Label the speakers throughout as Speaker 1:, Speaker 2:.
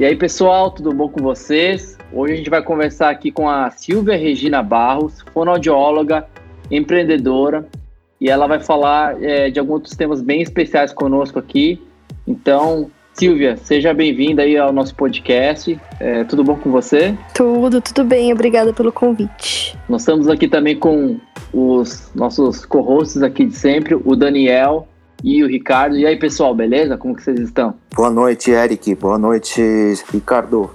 Speaker 1: E aí, pessoal, tudo bom com vocês? Hoje a gente vai conversar aqui com a Silvia Regina Barros, fonoaudióloga, empreendedora, e ela vai falar é, de alguns outros temas bem especiais conosco aqui. Então, Silvia, seja bem-vinda aí ao nosso podcast. É, tudo bom com você?
Speaker 2: Tudo, tudo bem. Obrigada pelo convite.
Speaker 1: Nós estamos aqui também com os nossos co-hosts aqui de sempre, o Daniel e o Ricardo. E aí, pessoal, beleza? Como que vocês estão?
Speaker 3: Boa noite, Eric. Boa noite, Ricardo.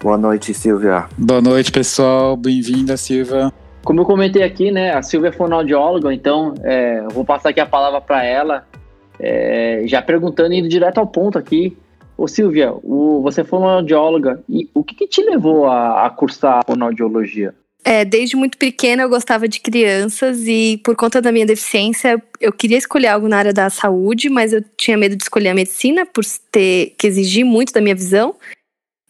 Speaker 3: Boa noite, Silvia.
Speaker 4: Boa noite, pessoal. Bem-vinda, Silvia.
Speaker 1: Como eu comentei aqui, né, a Silvia é fonoaudióloga, então é, eu vou passar aqui a palavra para ela, é, já perguntando, indo direto ao ponto aqui. Ô Silvia, o, você é fonoaudióloga, e o que, que te levou a, a cursar fonoaudiologia?
Speaker 2: É, desde muito pequena eu gostava de crianças e por conta da minha deficiência eu queria escolher algo na área da saúde, mas eu tinha medo de escolher a medicina por ter que exigir muito da minha visão.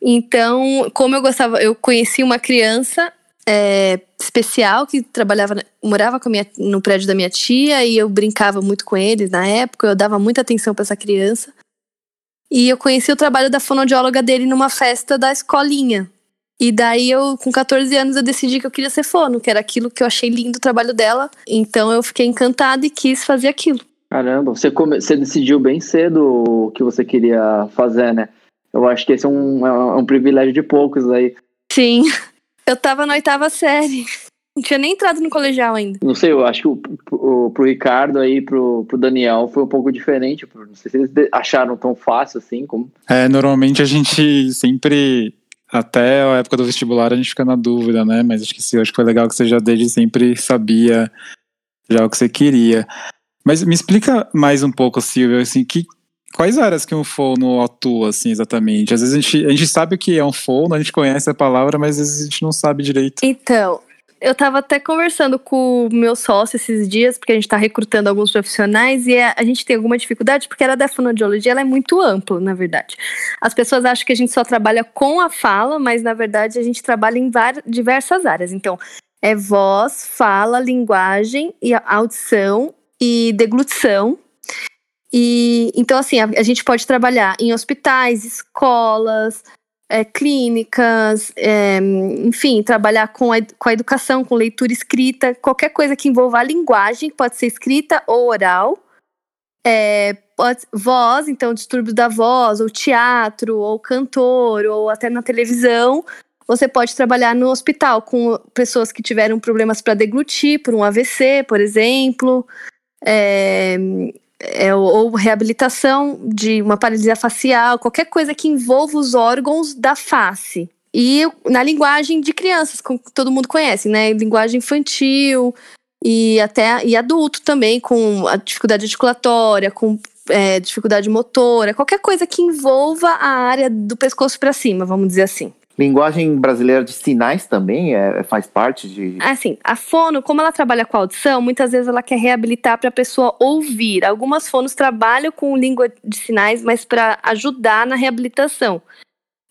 Speaker 2: Então, como eu gostava, eu conheci uma criança é, especial que trabalhava, morava com minha, no prédio da minha tia e eu brincava muito com eles na época, eu dava muita atenção para essa criança. E eu conheci o trabalho da fonoaudióloga dele numa festa da escolinha. E daí eu, com 14 anos, eu decidi que eu queria ser fono, que era aquilo que eu achei lindo o trabalho dela. Então eu fiquei encantada e quis fazer aquilo.
Speaker 1: Caramba, você, come... você decidiu bem cedo o que você queria fazer, né? Eu acho que esse é um, é um privilégio de poucos aí.
Speaker 2: Sim, eu tava na oitava série. Não tinha nem entrado no colegial ainda.
Speaker 1: Não sei, eu acho que o, o, pro Ricardo aí, pro, pro Daniel, foi um pouco diferente. Não sei se eles acharam tão fácil assim como.
Speaker 4: É, normalmente a gente sempre até a época do vestibular a gente fica na dúvida, né? Mas acho que sim, acho que foi legal que você já desde sempre sabia já o que você queria. Mas me explica mais um pouco, Silvia, assim, que, quais áreas que um fono atua, assim, exatamente? Às vezes a gente, a gente sabe o que é um fono, a gente conhece a palavra, mas às vezes a gente não sabe direito.
Speaker 2: Então, eu tava até conversando com o meu sócio esses dias, porque a gente tá recrutando alguns profissionais e a, gente tem alguma dificuldade, porque a fonoaudiologia ela é muito ampla, na verdade. As pessoas acham que a gente só trabalha com a fala, mas na verdade a gente trabalha em várias, diversas áreas. Então, é voz, fala, linguagem e audição e deglutição. E então assim, a, a gente pode trabalhar em hospitais, escolas, é, clínicas, é, enfim, trabalhar com a, com a educação, com leitura escrita, qualquer coisa que envolva a linguagem, pode ser escrita ou oral. É, pode, voz, então distúrbio da voz, ou teatro, ou cantor, ou até na televisão. Você pode trabalhar no hospital com pessoas que tiveram problemas para deglutir, por um AVC, por exemplo. É, é, ou reabilitação de uma paralisia facial, qualquer coisa que envolva os órgãos da face. E na linguagem de crianças, como todo mundo conhece, né? Linguagem infantil e até e adulto também, com a dificuldade articulatória, com é, dificuldade motora, qualquer coisa que envolva a área do pescoço para cima, vamos dizer assim.
Speaker 3: Linguagem brasileira de sinais também é, faz parte de.
Speaker 2: Assim, a fono, como ela trabalha com audição, muitas vezes ela quer reabilitar para a pessoa ouvir. Algumas fonos trabalham com língua de sinais, mas para ajudar na reabilitação.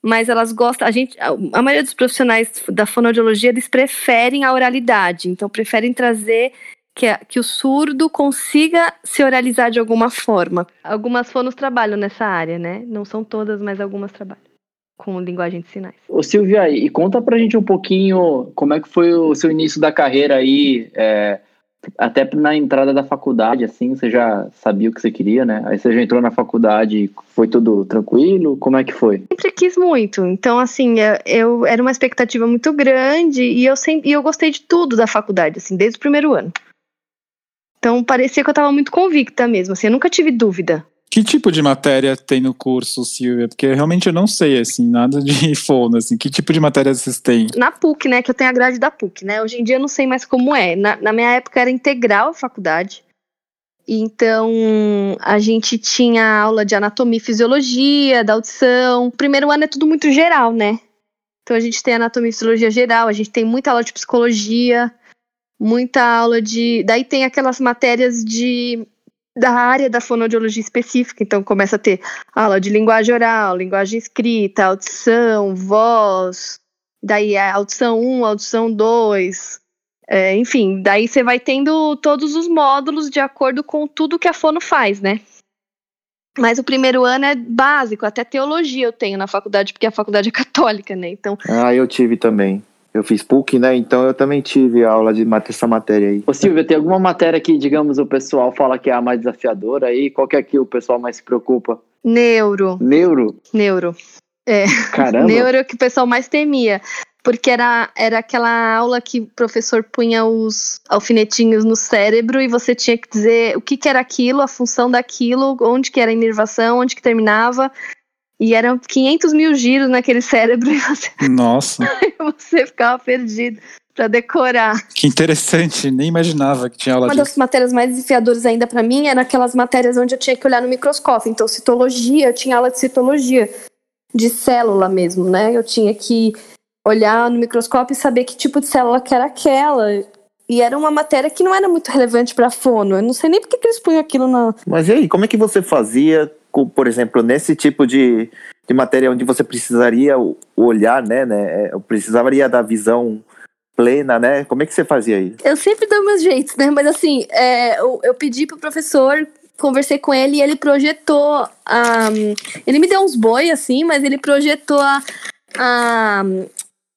Speaker 2: Mas elas gostam, a gente, a maioria dos profissionais da fonoaudiologia, eles preferem a oralidade, então preferem trazer que, que o surdo consiga se oralizar de alguma forma. Algumas fonos trabalham nessa área, né? Não são todas, mas algumas trabalham com linguagem de sinais.
Speaker 1: Ô Silvia, e conta pra gente um pouquinho como é que foi o seu início da carreira aí, é, até na entrada da faculdade, assim, você já sabia o que você queria, né? Aí você já entrou na faculdade, foi tudo tranquilo? Como é que foi?
Speaker 2: Sempre quis muito, então assim, eu, eu era uma expectativa muito grande e eu sempre, e eu gostei de tudo da faculdade, assim, desde o primeiro ano. Então parecia que eu estava muito convicta mesmo, assim, eu nunca tive dúvida.
Speaker 4: Que tipo de matéria tem no curso, Silvia? Porque realmente eu não sei, assim, nada de fono, assim. Que tipo de matéria vocês têm?
Speaker 2: Na PUC, né, que eu tenho a grade da PUC, né? Hoje em dia eu não sei mais como é. Na, na minha época era integral a faculdade. Então, a gente tinha aula de anatomia e fisiologia, da audição. Primeiro ano é tudo muito geral, né? Então, a gente tem anatomia e fisiologia geral, a gente tem muita aula de psicologia, muita aula de. Daí tem aquelas matérias de da área da fonoaudiologia específica, então começa a ter aula de linguagem oral, linguagem escrita, audição, voz, daí a audição 1, audição 2, é, enfim, daí você vai tendo todos os módulos de acordo com tudo que a fono faz, né? Mas o primeiro ano é básico, até teologia eu tenho na faculdade, porque a faculdade é católica, né? Então.
Speaker 3: Ah, eu tive também. Eu fiz PUC, né? Então eu também tive aula de essa matéria aí.
Speaker 1: Ô Silvia, tem alguma matéria que, digamos, o pessoal fala que é a mais desafiadora aí? Qual que é que o pessoal mais se preocupa?
Speaker 2: Neuro.
Speaker 1: Neuro?
Speaker 2: Neuro. É.
Speaker 1: Caramba.
Speaker 2: Neuro que o pessoal mais temia. Porque era, era aquela aula que o professor punha os alfinetinhos no cérebro e você tinha que dizer o que, que era aquilo, a função daquilo, onde que era a inervação, onde que terminava. E eram 500 mil giros naquele cérebro e você,
Speaker 4: Nossa,
Speaker 2: você ficava perdido para decorar.
Speaker 4: que interessante. Nem imaginava que tinha aula
Speaker 2: Uma
Speaker 4: disso.
Speaker 2: das matérias mais desafiadoras ainda para mim era aquelas matérias onde eu tinha que olhar no microscópio. Então, citologia, eu tinha aula de citologia, de célula mesmo, né? Eu tinha que olhar no microscópio e saber que tipo de célula que era aquela. E era uma matéria que não era muito relevante para fono. Eu não sei nem por que eles punham aquilo na.
Speaker 3: Mas e aí, como é que você fazia, por exemplo, nesse tipo de, de matéria onde você precisaria olhar, né, né? é, Precisaria da visão plena, né? Como é que você fazia isso?
Speaker 2: Eu sempre dou meus jeitos, né? Mas assim, é, eu, eu pedi pro professor, conversei com ele e ele projetou. a ele me deu uns boi, assim, mas ele projetou a, a,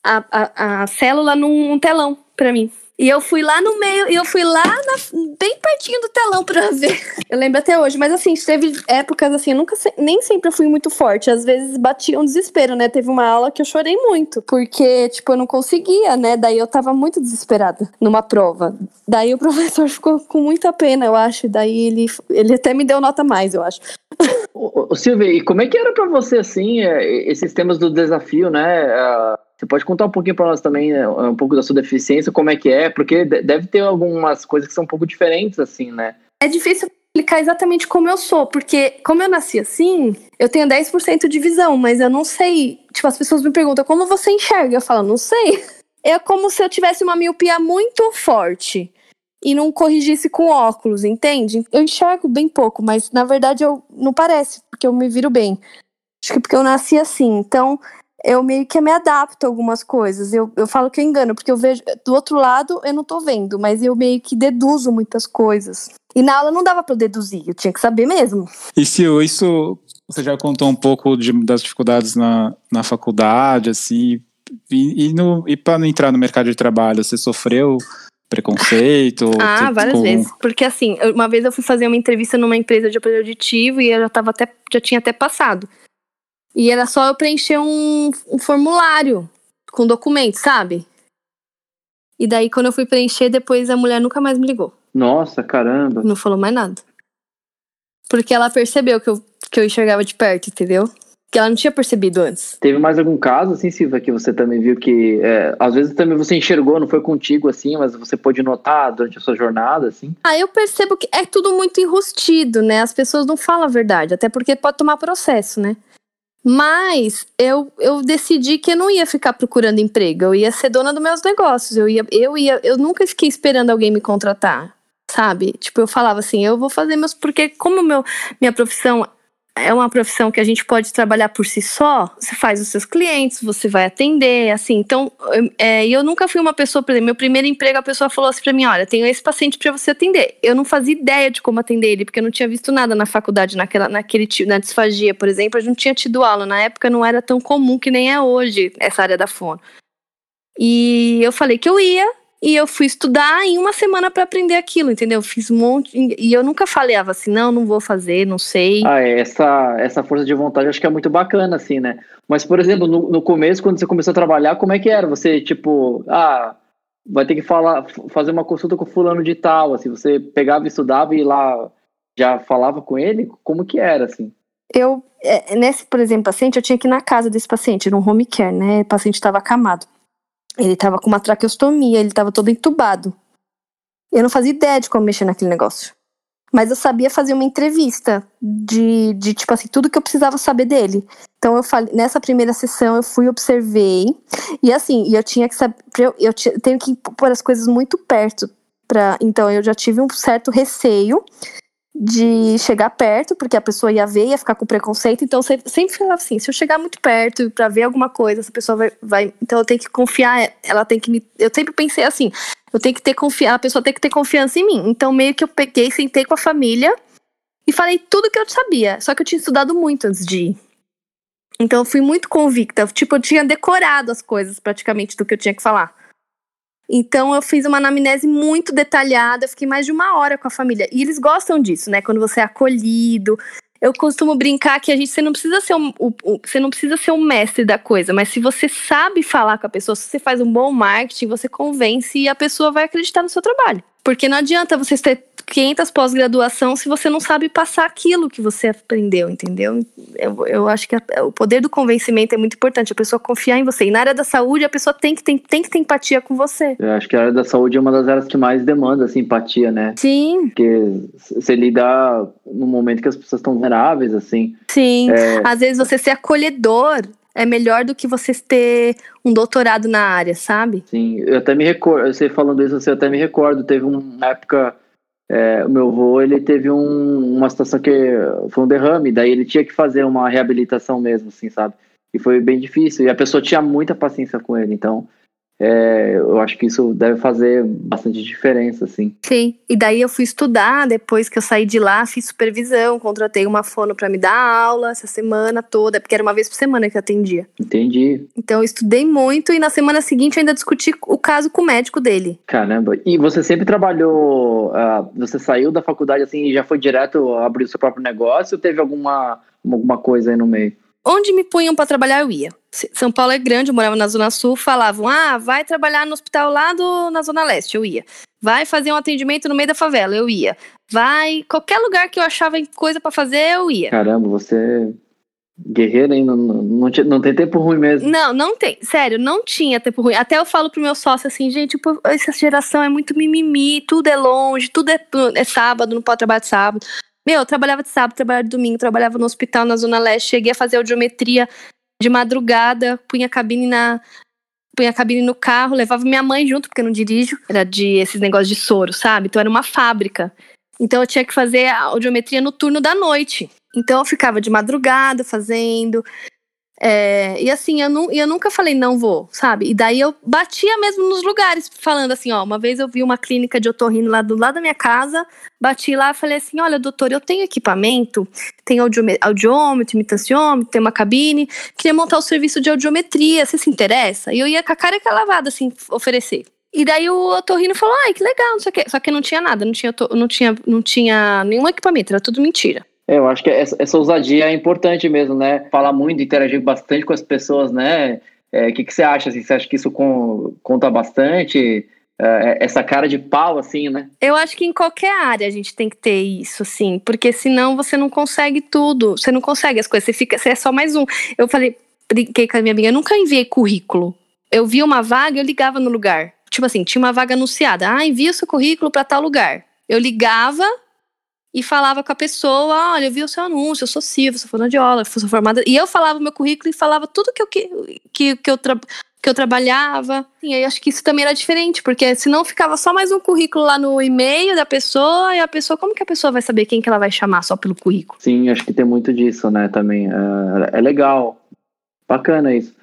Speaker 2: a, a, a célula num telão pra mim. E eu fui lá no meio, e eu fui lá na- bem pertinho do telão pra ver. Eu lembro até hoje, mas assim, teve épocas assim, eu nunca nem sempre eu fui muito forte. Às vezes batia um desespero, né? Teve uma aula que eu chorei muito, porque, tipo, eu não conseguia, né? Daí eu tava muito desesperada numa prova. Daí o professor ficou com muita pena, eu acho. Daí ele, ele até me deu nota mais, eu acho.
Speaker 1: Ô, Silvia, e como é que era pra você, assim, é, esses temas do desafio, né? Você pode contar um pouquinho pra nós também, né, um pouco da sua deficiência, como é que é? Porque de- deve ter algumas coisas que são um pouco diferentes, assim, né?
Speaker 2: É difícil explicar exatamente como eu sou, porque como eu nasci assim, eu tenho 10% de visão, mas eu não sei. Tipo, as pessoas me perguntam como você enxerga? Eu falo, não sei. É como se eu tivesse uma miopia muito forte e não corrigisse com óculos, entende? Eu enxergo bem pouco, mas na verdade eu não parece, porque eu me viro bem. Acho que porque eu nasci assim. Então, eu meio que me adapto a algumas coisas. Eu, eu falo que eu engano, porque eu vejo. Do outro lado, eu não tô vendo, mas eu meio que deduzo muitas coisas. E na aula não dava pra eu deduzir, eu tinha que saber mesmo.
Speaker 4: E se isso você já contou um pouco de- das dificuldades na, na faculdade, assim, e, e, no, e para entrar no mercado de trabalho, você sofreu preconceito?
Speaker 2: Ah, várias vezes. Porque assim, uma vez eu fui fazer uma entrevista numa empresa de apoio auditivo e eu já tava até, já tinha até passado. E era só eu preencher um, um formulário com documentos, sabe? E daí, quando eu fui preencher, depois a mulher nunca mais me ligou.
Speaker 1: Nossa, caramba.
Speaker 2: Não falou mais nada. Porque ela percebeu que eu, que eu enxergava de perto, entendeu? Que ela não tinha percebido antes.
Speaker 1: Teve mais algum caso, assim, Silvia, que você também viu que, é, às vezes também você enxergou, não foi contigo, assim, mas você pôde notar durante a sua jornada, assim?
Speaker 2: Ah, eu percebo que é tudo muito enrustido, né? As pessoas não falam a verdade, até porque pode tomar processo, né? Mas eu, eu decidi que eu não ia ficar procurando emprego, eu ia ser dona dos meus negócios. Eu ia, eu ia, eu nunca fiquei esperando alguém me contratar, sabe? Tipo, eu falava assim, eu vou fazer meus. Porque, como meu, minha profissão é uma profissão que a gente pode trabalhar por si só, você faz os seus clientes, você vai atender, assim. Então, é, eu nunca fui uma pessoa, por exemplo, meu primeiro emprego, a pessoa falou assim pra mim: olha, tenho esse paciente pra você atender. Eu não fazia ideia de como atender ele, porque eu não tinha visto nada na faculdade, naquela, naquele na disfagia, por exemplo, eu não tinha tido aula. Na época não era tão comum que nem é hoje, essa área da fono. E eu falei que eu ia, e eu fui estudar em uma semana pra aprender aquilo, entendeu? Fiz um monte. E eu nunca falava assim, não, não vou fazer, não sei.
Speaker 1: Ah, é, essa, essa força de vontade acho que é muito bacana, assim, né? Mas, por exemplo, no, no começo, quando você começou a trabalhar, como é que era? Você, tipo, ah, vai ter que falar, fazer uma consulta com fulano de tal, assim, você pegava, estudava e lá já falava com ele? Como que era, assim?
Speaker 2: eu, é, nesse, por exemplo, paciente, eu tinha que ir na casa desse paciente, num home care, né? O paciente estava acamado. Ele estava com uma traqueostomia, ele estava todo entubado. Eu não fazia ideia de como mexer naquele negócio. Mas eu sabia fazer uma entrevista de, de tipo assim, tudo que eu precisava saber dele. Então eu falei, nessa primeira sessão eu fui, observei, e assim, eu tinha que saber, eu, eu tenho que pôr as coisas muito perto. Pra, então eu já tive um certo receio de chegar perto, porque a pessoa ia ver, ia ficar com preconceito. Então, sempre, sempre falava assim: se eu chegar muito perto pra ver alguma coisa, essa pessoa vai, vai. Então, eu tenho que confiar, ela tem que me. Eu sempre pensei assim: eu tenho que ter confiança, a pessoa tem que ter confiança em mim. Então, meio que eu peguei, sentei com a família e falei tudo que eu sabia. Só que eu tinha estudado muito antes de ir. Então eu fui muito convicta. Tipo, eu tinha decorado as coisas praticamente do que eu tinha que falar. Então eu fiz uma anamnese muito detalhada, fiquei mais de uma hora com a família. E eles gostam disso, né? Quando você é acolhido, eu costumo brincar que a gente você não precisa ser um, o, o, você não precisa ser um mestre da coisa, mas se você sabe falar com a pessoa, se você faz um bom marketing, você convence e a pessoa vai acreditar no seu trabalho. Porque não adianta você ter 500 pós-graduação se você não sabe passar aquilo que você aprendeu, entendeu? Eu, eu acho que a, o poder do convencimento é muito importante, a pessoa confiar em você. E na área da saúde, a pessoa tem que, tem, tem que ter empatia com você.
Speaker 1: Eu acho que a área da saúde é uma das áreas que mais demanda assim, empatia, né?
Speaker 2: Sim.
Speaker 1: Porque você lida no momento que as pessoas estão vulneráveis, assim.
Speaker 2: Sim. É... Às vezes você ser acolhedor é melhor do que você ter um doutorado na área, sabe?
Speaker 1: Sim, eu até me recordo, você falando isso, você até me recordo, teve uma época, é, o meu avô, ele teve um, uma situação que foi um derrame, daí ele tinha que fazer uma reabilitação mesmo, assim, sabe? E foi bem difícil, e a pessoa tinha muita paciência com ele, então é, eu acho que isso deve fazer bastante diferença, assim.
Speaker 2: Sim, e daí eu fui estudar, depois que eu saí de lá, fiz supervisão, contratei uma fono para me dar aula essa semana toda, porque era uma vez por semana que eu atendia.
Speaker 1: Entendi.
Speaker 2: Então eu estudei muito e na semana seguinte eu ainda discuti o caso com o médico dele.
Speaker 1: Caramba, e você sempre trabalhou, uh, você saiu da faculdade assim e já foi direto abrir o seu próprio negócio ou teve alguma, alguma coisa aí no meio?
Speaker 2: Onde me punham para trabalhar, eu ia. São Paulo é grande, eu morava na Zona Sul, falavam: ah, vai trabalhar no hospital lá do, na Zona Leste, eu ia. Vai fazer um atendimento no meio da favela, eu ia. Vai, qualquer lugar que eu achava coisa para fazer, eu ia.
Speaker 1: Caramba, você é guerreira, hein? Não, não, não, não, tem tempo ruim mesmo.
Speaker 2: Não, não tem. Sério, não tinha tempo ruim. Até eu falo pro meu sócio assim, gente, essa geração é muito mimimi, tudo é longe, tudo é, é sábado, não pode trabalhar de sábado. Meu, eu trabalhava de sábado, trabalhava de domingo, trabalhava no hospital na Zona Leste, cheguei a fazer audiometria de madrugada, punha a cabine na. Punha a cabine no carro, levava minha mãe junto, porque eu não dirijo. Era de esses negócios de soro, sabe? Então era uma fábrica. Então eu tinha que fazer a audiometria no turno da noite. Então eu ficava de madrugada fazendo. É, e assim, eu, nu, eu nunca falei não vou, sabe? E daí eu batia mesmo nos lugares, falando assim, ó, uma vez eu vi uma clínica de otorrino lá do lado da minha casa, bati lá e falei assim, olha, doutor, eu tenho equipamento, tem audiômetro, imitanciômetro, tem uma cabine, queria montar o serviço de audiometria, você se interessa? E eu ia com a cara que lavada, assim, oferecer. E daí o otorrino falou, ai, que legal, não sei o quê. Só que não tinha nada, não tinha, não tinha, não tinha nenhum equipamento, era tudo mentira.
Speaker 1: É, eu acho que essa, essa, ousadia é importante mesmo, né? Falar muito, interagir bastante com as pessoas, né? O é, que, que você acha? Assim, você acha que isso com, conta bastante? É, essa cara de pau, assim, né?
Speaker 2: Eu acho que em qualquer área a gente tem que ter isso, assim, porque senão você não consegue tudo, você não consegue as coisas, você fica, você é só mais um. Eu falei, brinquei com a minha amiga, eu nunca enviei currículo. Eu vi uma vaga, eu ligava no lugar. Tipo assim, tinha uma vaga anunciada. Ah, envia o seu currículo para tal lugar. Eu ligava, e falava com a pessoa, olha, eu vi o seu anúncio, eu sou Silvia, sou fonoaudióloga, sou formada. E eu falava o meu currículo e falava tudo que eu, que, que, que eu, tra que eu trabalhava. E aí acho que isso também era diferente, porque senão ficava só mais um currículo lá no e-mail da pessoa, e a pessoa, como que a pessoa vai saber quem que ela vai chamar só pelo currículo?
Speaker 1: Sim, acho que tem muito disso, né, também. É, é legal. Bacana isso.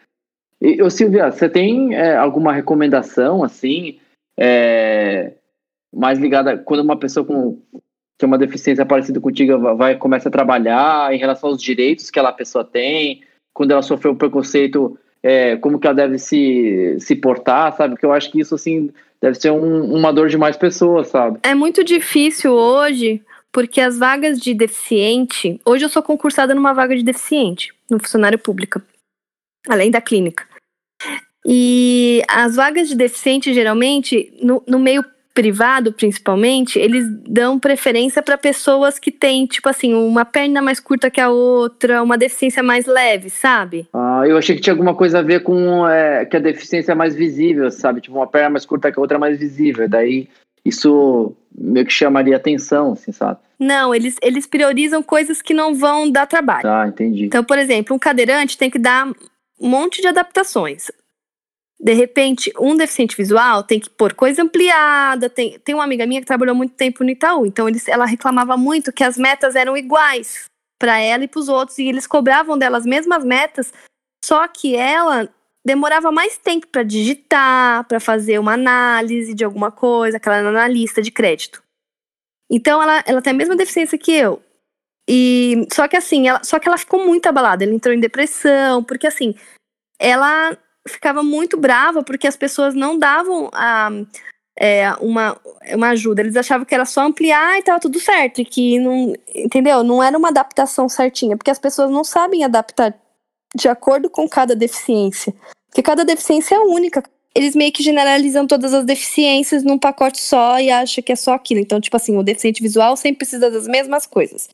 Speaker 1: E, ô, Silvia, você tem é, alguma recomendação, assim, é, mais ligada, quando uma pessoa com que uma deficiência parecida contigo vai começa a trabalhar em relação aos direitos que ela pessoa tem, quando ela sofreu um preconceito, é, como que ela deve se, se portar, sabe? Porque eu acho que isso, assim, deve ser um, uma dor de mais pessoas, sabe?
Speaker 2: É muito difícil hoje, porque as vagas de deficiente... Hoje eu sou concursada numa vaga de deficiente, no funcionário público, além da clínica. E as vagas de deficiente, geralmente, no, no meio privado, principalmente, eles dão preferência para pessoas que têm, tipo assim, uma perna mais curta que a outra, uma deficiência mais leve, sabe?
Speaker 1: Ah, eu achei que tinha alguma coisa a ver com é, que a deficiência é mais visível, sabe? Tipo, uma perna mais curta que a outra é mais visível. Daí isso meio que chamaria atenção, assim, sabe?
Speaker 2: Não, eles, eles priorizam coisas que não vão dar trabalho.
Speaker 1: Ah, entendi.
Speaker 2: Então, por exemplo, um cadeirante tem que dar um monte de adaptações de repente, um deficiente visual tem que pôr coisa ampliada. Tem, tem uma amiga minha que trabalhou muito tempo no Itaú, então eles, ela reclamava muito que as metas eram iguais para ela e para os outros, e eles cobravam dela as mesmas metas, só que ela demorava mais tempo para digitar, para fazer uma análise de alguma coisa, aquela analista de crédito. Então ela, ela tem a mesma deficiência que eu. E só que assim, ela, só que ela ficou muito abalada, ela entrou em depressão, porque assim, ela ficava muito brava porque as pessoas não davam a, é, uma, uma ajuda. Eles achavam que era só ampliar e tava tudo certo. E que não. Entendeu? Não era uma adaptação certinha, porque as pessoas não sabem adaptar de acordo com cada deficiência. Porque cada deficiência é única. Eles meio que generalizam todas as deficiências num pacote só e acham que é só aquilo. Então, tipo assim, o deficiente visual sempre precisa das mesmas coisas.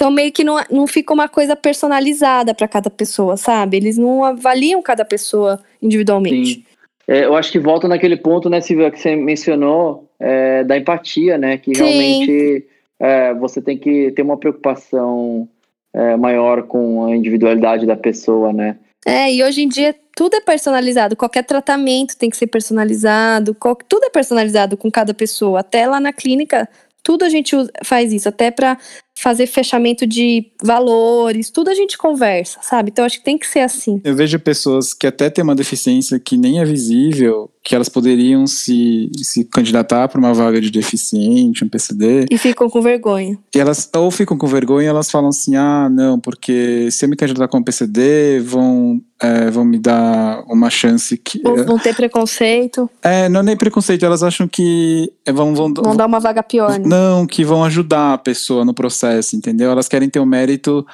Speaker 2: Então, meio que não, não fica uma coisa personalizada para cada pessoa, sabe? Eles não avaliam cada pessoa individualmente.
Speaker 1: Sim. É, eu acho que volta naquele ponto, né, Silvia, que você mencionou, é, da empatia, né? Que
Speaker 2: Sim.
Speaker 1: realmente é, você tem que ter uma preocupação é, maior com a individualidade da pessoa, né?
Speaker 2: É, e hoje em dia tudo é personalizado, qualquer tratamento tem que ser personalizado, qual- tudo é personalizado com cada pessoa. Até lá na clínica, tudo a gente usa- faz isso, até para fazer fechamento de valores, tudo a gente conversa, sabe? Então acho que tem que ser assim.
Speaker 4: Eu vejo pessoas que até têm uma deficiência que nem é visível, que elas poderiam se, se candidatar para uma vaga de deficiente, um PCD,
Speaker 2: E ficam com vergonha.
Speaker 4: e elas ou ficam com vergonha, elas falam assim: ah, não, porque se eu me candidatar como PCD, vão, é, vão me dar uma chance que.
Speaker 2: Ou vão ter preconceito,
Speaker 4: É, não é nem preconceito, elas acham que é, vão, vão,
Speaker 2: vão dar uma vaga pior, né?
Speaker 4: Não, que vão ajudar a pessoa no processo, entendeu? Elas querem ter o mérito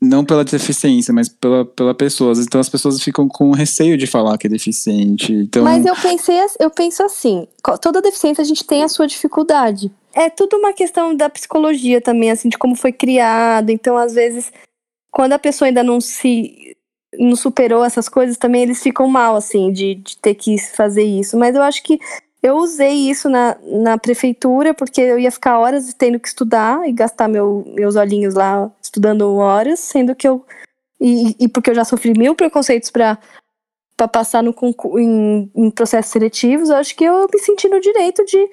Speaker 4: não pela deficiência, mas pela, pela pessoa. Então as pessoas ficam com receio de falar que é deficiente. Então,
Speaker 2: Mas eu pensei, eu penso assim, toda deficiência a gente tem a sua dificuldade. É tudo uma questão da psicologia também, assim, de como foi criado. Então, às vezes, quando a pessoa ainda não se não superou essas coisas, também eles ficam mal, assim, de, de ter que fazer isso. Mas eu acho que eu usei isso na, na prefeitura, porque eu ia ficar horas tendo que estudar e gastar meu, meus olhinhos lá estudando horas, sendo que eu. E, e porque eu já sofri mil preconceitos para para passar no concurso, em, em processos seletivos, eu acho que eu me senti no direito de,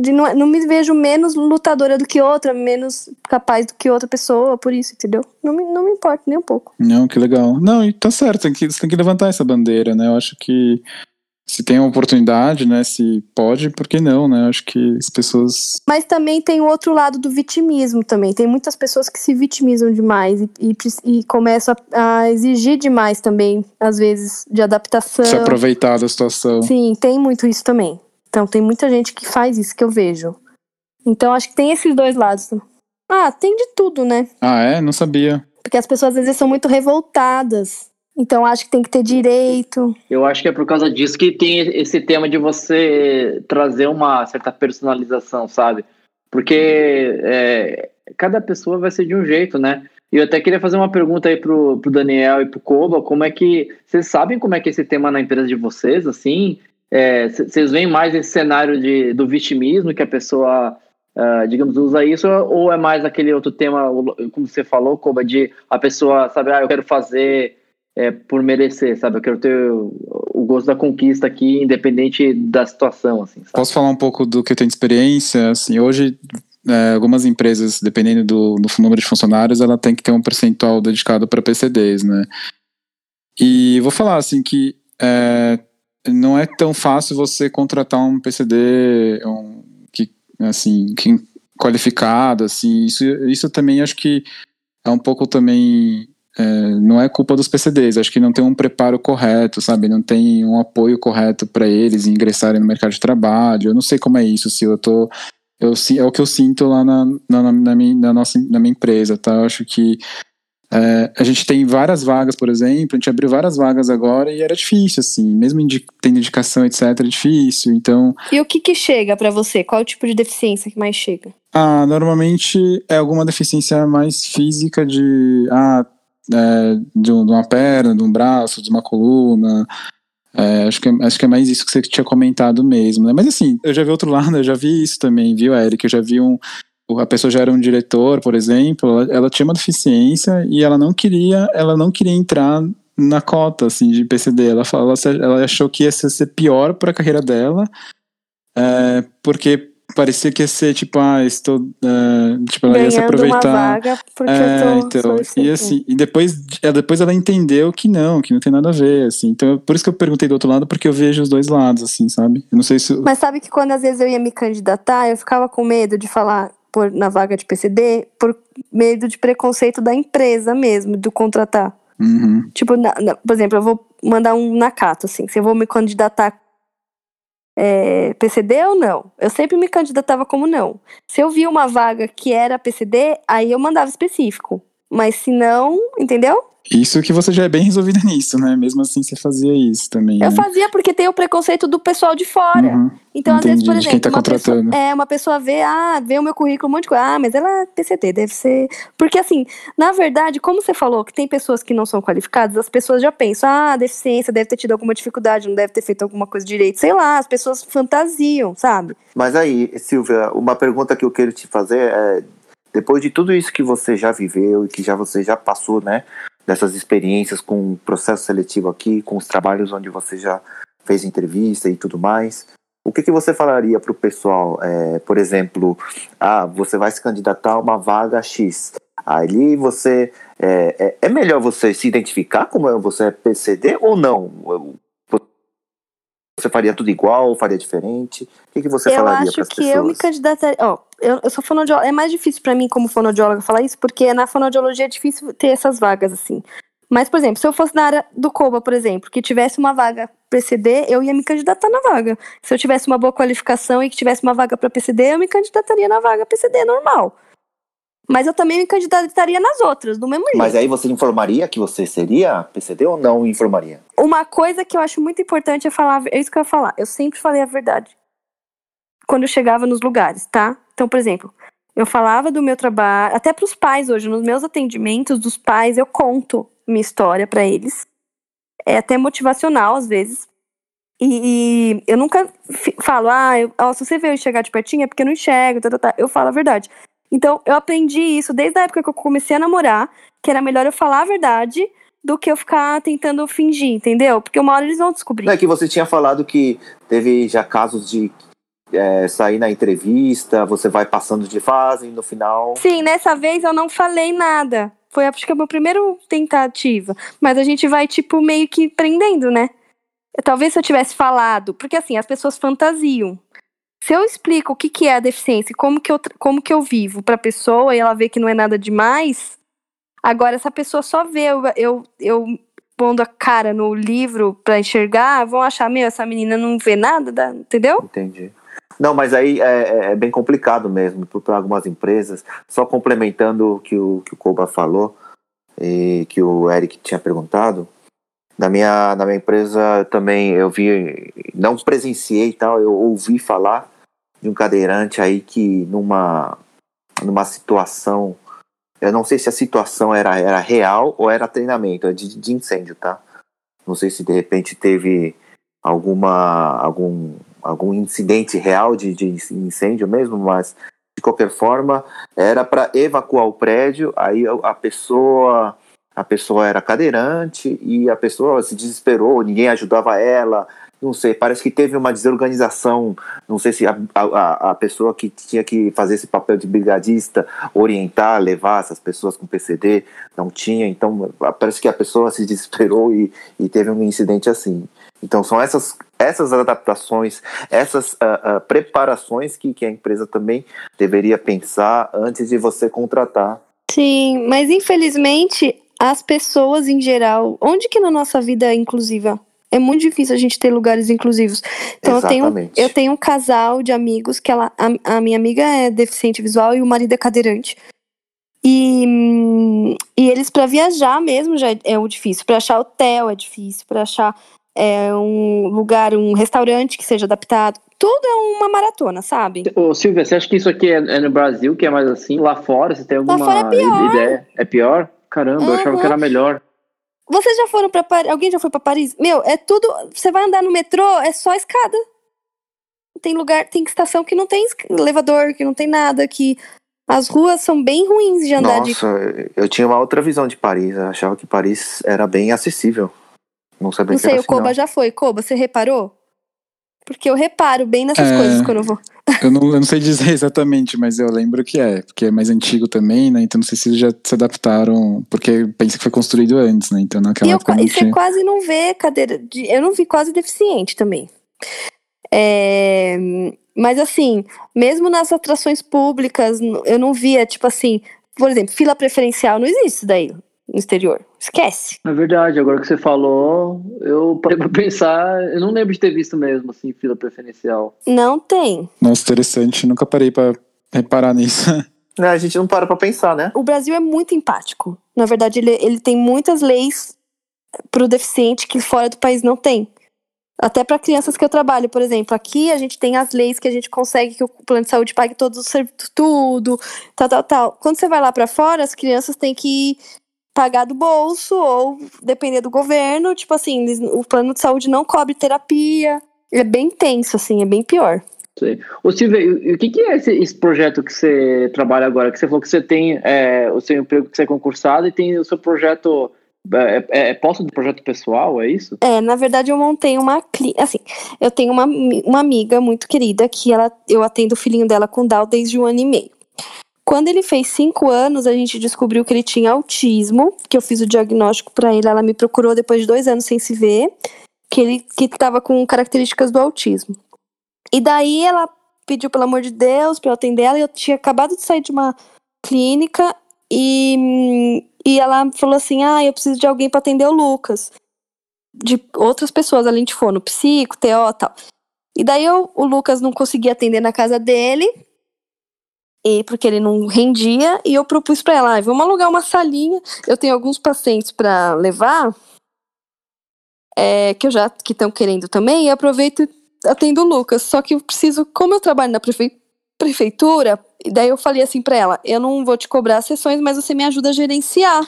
Speaker 2: de não, não me vejo menos lutadora do que outra, menos capaz do que outra pessoa, por isso, entendeu? Não me, não me importa nem um pouco.
Speaker 4: não, que legal. Não, e tá certo, tem que, você tem que levantar essa bandeira, né? Eu acho que se tem a oportunidade, né? Se pode, por que não, né? Acho que as pessoas.
Speaker 2: Mas também tem o outro lado do vitimismo também. Tem muitas pessoas que se vitimizam demais e, e, e começam a, a exigir demais também, às vezes, de adaptação.
Speaker 4: Se aproveitar da situação.
Speaker 2: Sim, tem muito isso também. Então, tem muita gente que faz isso que eu vejo. Então, acho que tem esses dois lados. Ah, tem de tudo, né?
Speaker 4: Ah, é? Não sabia.
Speaker 2: Porque as pessoas às vezes são muito revoltadas. Então, acho que tem que ter direito.
Speaker 1: Eu acho que é por causa disso que tem esse tema de você trazer uma certa personalização, sabe? Porque é, cada pessoa vai ser de um jeito, né? E eu até queria fazer uma pergunta aí pro, pro Daniel e pro Koba, como é que. Vocês sabem como é que é esse tema na empresa de vocês, assim? É, Vocês veem mais esse cenário de, do vitimismo, que a pessoa, ah, digamos, usa isso, ou é mais aquele outro tema, como você falou, Koba, de a pessoa, sabe, ah, eu quero fazer é, por merecer, sabe? Eu quero ter o, gosto da conquista aqui, independente da situação, assim, sabe?
Speaker 4: Posso falar um pouco do que eu tenho de experiência? Assim, hoje, é, algumas empresas, dependendo do, do número de funcionários, ela tem que ter um percentual dedicado para PCDs, né? E vou falar assim que é, não é tão fácil você contratar um PCD um, que, assim, que qualificado, assim. Isso, isso também acho que é um pouco também é, não é culpa dos PCDs, acho que não tem um preparo correto, sabe? Não tem um apoio correto para eles ingressarem no mercado de trabalho. Eu não sei como é isso, se eu tô. Eu, é o que eu sinto lá na, na, na minha, na, nossa, na minha empresa, tá? Eu acho que é, a gente tem várias vagas, por exemplo, a gente abriu várias vagas agora e era difícil, assim, mesmo indi tendo indicação, etc., é difícil. Então,
Speaker 2: E o que que chega pra você? Qual o tipo de deficiência que mais chega?
Speaker 4: ah, normalmente é alguma deficiência mais física de, ah, é, de, um- uma perna, de um braço, de uma coluna. É, acho, que, é- acho que é mais isso que você tinha comentado mesmo, né? Mas assim, eu já vi outro lado, eu já vi isso também, viu, Eric? Eu já vi um. A pessoa já era um diretor, por exemplo, ela, ela tinha uma deficiência e ela não queria, ela não queria entrar na cota assim de PCD. Ela falou, ela, achou que ia ser pior para a carreira dela, é, porque parecia que ia ser tipo, ah, estou, é, tipo, ela ia se
Speaker 2: Ganhando uma
Speaker 4: aproveitar.
Speaker 2: vaga porque
Speaker 4: É,
Speaker 2: eu tô
Speaker 4: então, e assim, e depois, ela- depois ela entendeu que não, que não tem nada a ver, assim. Então, por isso que eu perguntei do outro lado, porque eu vejo os dois lados, assim, sabe? Eu não sei se.
Speaker 2: Mas sabe que quando às vezes eu ia me candidatar, eu ficava com medo de falar pôr na vaga de PCD por medo de preconceito da empresa mesmo, do contratar.
Speaker 4: Uhum.
Speaker 2: Tipo, na- na- por exemplo, eu vou mandar um nacato, assim, se eu vou me candidatar é, PCD ou não. Eu sempre me candidatava como não. Se eu via uma vaga que era PCD, aí eu mandava específico. Mas se não, entendeu?
Speaker 4: Isso que você já é bem resolvida nisso, né? Mesmo assim, você fazia isso também.
Speaker 2: Eu
Speaker 4: né?
Speaker 2: fazia porque tem o preconceito do pessoal de fora.
Speaker 4: Uhum.
Speaker 2: Então, às vezes,
Speaker 4: Entendi,
Speaker 2: por
Speaker 4: de
Speaker 2: exemplo,
Speaker 4: quem tá
Speaker 2: uma, pessoa,
Speaker 4: contratando.
Speaker 2: é, uma pessoa vê, ah, vê o meu currículo, um monte de coisa. Ah, mas ela é PCT, deve ser. Porque, assim, na verdade, como você falou que tem pessoas que não são qualificadas, as pessoas já pensam, ah, deficiência, deve ter tido alguma dificuldade, não deve ter feito alguma coisa direito. Sei lá, as pessoas fantasiam, sabe?
Speaker 3: Mas aí, Silvia, uma pergunta que eu quero te fazer é: depois de tudo isso que você já viveu e que já você já passou, né, dessas experiências com o processo seletivo aqui, com os trabalhos onde você já fez entrevista e tudo mais, o que, que você falaria para o pessoal? É, por exemplo, ah, você vai se candidatar a uma vaga X. Ali você é, é, é melhor você se identificar como é- você é PCD ou não? Você faria tudo igual, faria diferente? O que, que você
Speaker 2: eu
Speaker 3: falaria
Speaker 2: acho
Speaker 3: para as
Speaker 2: que
Speaker 3: pessoas?
Speaker 2: eu me candidataria. Ó, eu, eu sou fonoaudióloga. É mais difícil pra mim, como fonoaudióloga, falar isso, porque na fonoaudiologia é difícil ter essas vagas, assim. Mas, por exemplo, se eu fosse na área do COBA, por exemplo, que tivesse uma vaga PCD, eu ia me candidatar na vaga. Se eu tivesse uma boa qualificação e que tivesse uma vaga pra PCD, eu me candidataria na vaga PCD normal. Mas eu também me candidataria nas outras, do mesmo jeito.
Speaker 3: Mas aí você informaria que você seria PCD ou não informaria?
Speaker 2: Uma coisa que eu acho muito importante é falar, é isso que eu ia falar. Eu sempre falei a verdade. Quando eu chegava nos lugares, tá? Então, por exemplo, eu falava do meu trabalho, até pros pais hoje, nos meus atendimentos dos pais, eu conto minha história pra eles. É até motivacional às vezes. E, e eu nunca falo, ah, eu, ó, se você veio chegar de pertinho é porque eu não enxergo, tá, tá, tá. eu falo a verdade. Então, eu aprendi isso desde a época que eu comecei a namorar, que era melhor eu falar a verdade do que eu ficar tentando fingir, entendeu? Porque uma hora eles vão descobrir.
Speaker 3: Não é que você tinha falado que teve já casos de é, sair na entrevista, você vai passando de fase e no final.
Speaker 2: Sim, nessa vez eu não falei nada. Foi acho que a minha primeira tentativa. Mas a gente vai, tipo, meio que prendendo, né? Talvez se eu tivesse falado, porque assim, as pessoas fantasiam. Se eu explico o que, que é a deficiência e como que eu, como que eu vivo pra pessoa e ela vê que não é nada demais, agora essa pessoa só vê eu, eu, eu pondo a cara no livro pra enxergar, vão achar, meu, essa menina não vê nada, da- entendeu?
Speaker 3: Entendi. Não, mas aí é, é- é bem complicado mesmo para algumas empresas. Só complementando o que o, que o Koba falou e que o Eric tinha perguntado. Na minha, na minha empresa também eu vi, não presenciei e tal, eu ouvi falar de um cadeirante aí que numa, numa situação, eu não sei se a situação era, era real ou era treinamento, é de, de incêndio, tá? Não sei se de repente teve alguma algum algum incidente real de, de incêndio mesmo, mas de qualquer forma era para evacuar o prédio. Aí a pessoa a pessoa era cadeirante e a pessoa se desesperou, ninguém ajudava ela. Não sei, parece que teve uma desorganização. Não sei se a, a, a pessoa que tinha que fazer esse papel de brigadista, orientar, levar essas pessoas com PCD, não tinha. Então, parece que a pessoa se desesperou e, e teve um incidente assim. Então, são essas, essas adaptações, essas uh, uh, preparações que, que a empresa também deveria pensar antes de você contratar.
Speaker 2: Sim, mas infelizmente as pessoas em geral, onde que na nossa vida é inclusiva? É muito difícil a gente ter lugares inclusivos. Então eu tenho,
Speaker 3: Exatamente.
Speaker 2: eu tenho um casal de amigos que ela, a, a minha amiga é deficiente visual e o marido é cadeirante. E, e eles para viajar mesmo já é o difícil, para achar hotel é difícil, para achar é, um lugar, um restaurante que seja adaptado. Tudo é uma maratona, sabe?
Speaker 1: Ô, Silvia, você acha que isso aqui é, é no Brasil, que é mais assim? Lá fora, você tem alguma
Speaker 2: fora é pior.
Speaker 1: ideia? É pior? Caramba, eu achava
Speaker 2: Uhum.
Speaker 1: que era melhor.
Speaker 2: Vocês já foram para Paris? Alguém já foi para Paris? Meu, é tudo. Você vai andar no metrô, é só escada. Tem lugar, tem estação que não tem elevador, que não tem nada, que as ruas são bem ruins de andar de.
Speaker 3: Nossa, eu tinha uma outra visão de Paris. Eu achava que Paris era bem acessível. Não sabia
Speaker 2: Não
Speaker 3: que
Speaker 2: sei,
Speaker 3: era
Speaker 2: o
Speaker 3: assim,
Speaker 2: Koba
Speaker 3: não.
Speaker 2: já foi. Koba, você reparou? Porque eu reparo bem nessas
Speaker 4: É.
Speaker 2: coisas quando eu vou.
Speaker 4: Eu não, eu não sei dizer exatamente, mas eu lembro que é, porque é mais antigo também, né? Então não sei se eles já se adaptaram, porque pensa que foi construído antes, né? Então naquela
Speaker 2: E, eu,
Speaker 4: época
Speaker 2: e você
Speaker 4: tinha.
Speaker 2: quase não vê cadeira. De, eu não vi quase deficiente também. É, Mas assim, mesmo nas atrações públicas, eu não via, tipo assim, por exemplo, fila preferencial, não existe isso daí no exterior. Esquece.
Speaker 1: É verdade, agora que você falou, eu parei pra pensar, eu não lembro de ter visto mesmo, assim, fila preferencial.
Speaker 2: Não tem.
Speaker 4: Nossa, interessante. Nunca parei pra reparar nisso.
Speaker 3: Não, a gente não para pra pensar, né?
Speaker 2: O Brasil é muito empático. Na verdade, ele, ele tem muitas leis pro deficiente que fora do país não tem. Até para crianças que eu trabalho, por exemplo, aqui a gente tem as leis que a gente consegue que o plano de saúde pague todos os serviços, tudo, tal, tal, tal. Quando você vai lá para fora, as crianças têm que pagar do bolso ou depender do governo, tipo assim, o plano de saúde não cobre terapia. É bem tenso, assim, é bem pior.
Speaker 1: Sei. Ô Silvia, o que, que é esse, esse, projeto que você trabalha agora? Que você falou que você tem é, o seu emprego que você é concursado e tem o seu projeto. É, é, é posto do projeto pessoal, é isso?
Speaker 2: É, na verdade eu montei uma assim, eu tenho uma, uma amiga muito querida que ela, eu atendo o filhinho dela com Down desde um ano e meio. Quando ele fez cinco anos, a gente descobriu que ele tinha autismo, que eu fiz o diagnóstico para ele. Ela me procurou depois de dois anos sem se ver, que ele que estava com características do autismo. E daí ela pediu, pelo amor de Deus, para eu atender ela. E eu tinha acabado de sair de uma clínica e, e ela falou assim: Ah, eu preciso de alguém para atender o Lucas. De outras pessoas, além de fono, psico, TO tal. E daí eu, o Lucas não conseguia atender na casa dele e porque ele não rendia, e eu propus para ela, ah, vamos alugar uma salinha. Eu tenho alguns pacientes para levar, é, que eu já que estão querendo também, e aproveito atendo o Lucas. Só que eu preciso, como eu trabalho na prefe, prefeitura, daí eu falei assim para ela, eu não vou te cobrar as sessões, mas você me ajuda a gerenciar.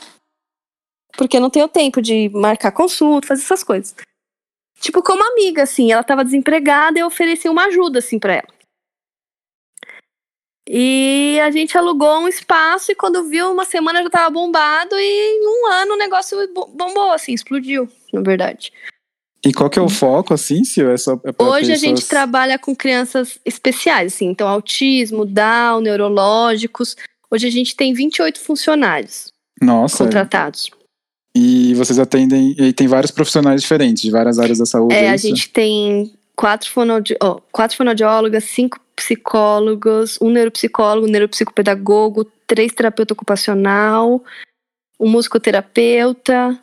Speaker 2: Porque eu não tenho tempo de marcar consulta, fazer essas coisas. Tipo, como amiga, assim, ela tava desempregada e eu ofereci uma ajuda, assim, pra ela. E a gente alugou um espaço e quando viu, uma semana já tava bombado e em um ano o negócio bombou, assim, explodiu, na verdade.
Speaker 4: E qual que é o foco, assim, se é só é
Speaker 2: Hoje pessoas... a gente trabalha com crianças especiais, assim, então autismo, Down, neurológicos. Hoje a gente tem 28 funcionários
Speaker 4: Nossa.
Speaker 2: contratados.
Speaker 4: E vocês atendem, e tem vários profissionais diferentes, de várias áreas da saúde.
Speaker 2: É,
Speaker 4: é
Speaker 2: a gente tem quatro, fonodi oh, quatro fonoaudiólogas, cinco psicólogos, um neuropsicólogo, um neuropsicopedagogo, três terapeuta ocupacional, um musicoterapeuta